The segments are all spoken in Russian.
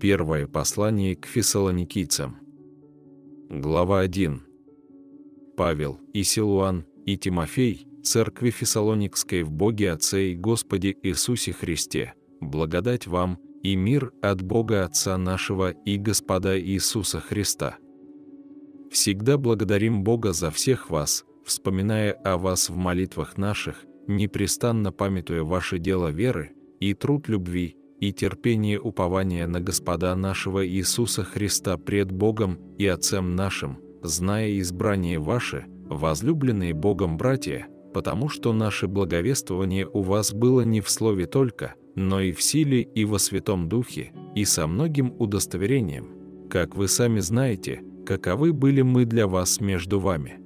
Первое послание к фессалоникийцам. Глава 1. Павел и Силуан и Тимофей, церкви Фессалоникской в Боге Отце и Господе Иисусе Христе, благодать вам и мир от Бога Отца нашего и Господа Иисуса Христа. Всегда благодарим Бога за всех вас, вспоминая о вас в молитвах наших, непрестанно памятуя ваше дело веры и труд любви, и терпение упования на Господа нашего Иисуса Христа пред Богом и Отцем нашим, зная избрание ваше, возлюбленные Богом братья, потому что наше благовествование у вас было не в слове только, но и в силе и во Святом Духе, и со многим удостоверением, как вы сами знаете, каковы были мы для вас между вами.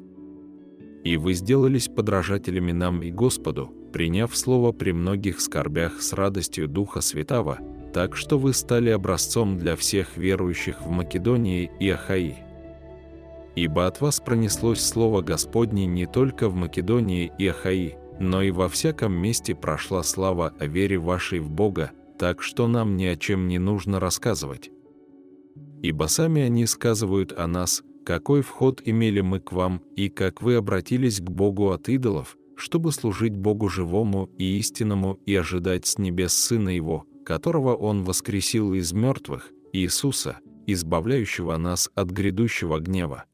И вы сделались подражателями нам и Господу, приняв слово при многих скорбях с радостью Духа Святого, так что вы стали образцом для всех верующих в Македонии и Ахаи. Ибо от вас пронеслось слово Господне не только в Македонии и Ахаи, но и во всяком месте прошла слава о вере вашей в Бога, так что нам ни о чем не нужно рассказывать. Ибо сами они сказывают о нас, какой вход имели мы к вам и как вы обратились к Богу от идолов, чтобы служить Богу живому и истинному и ожидать с небес Сына Его, которого Он воскресил из мертвых, Иисуса, избавляющего нас от грядущего гнева.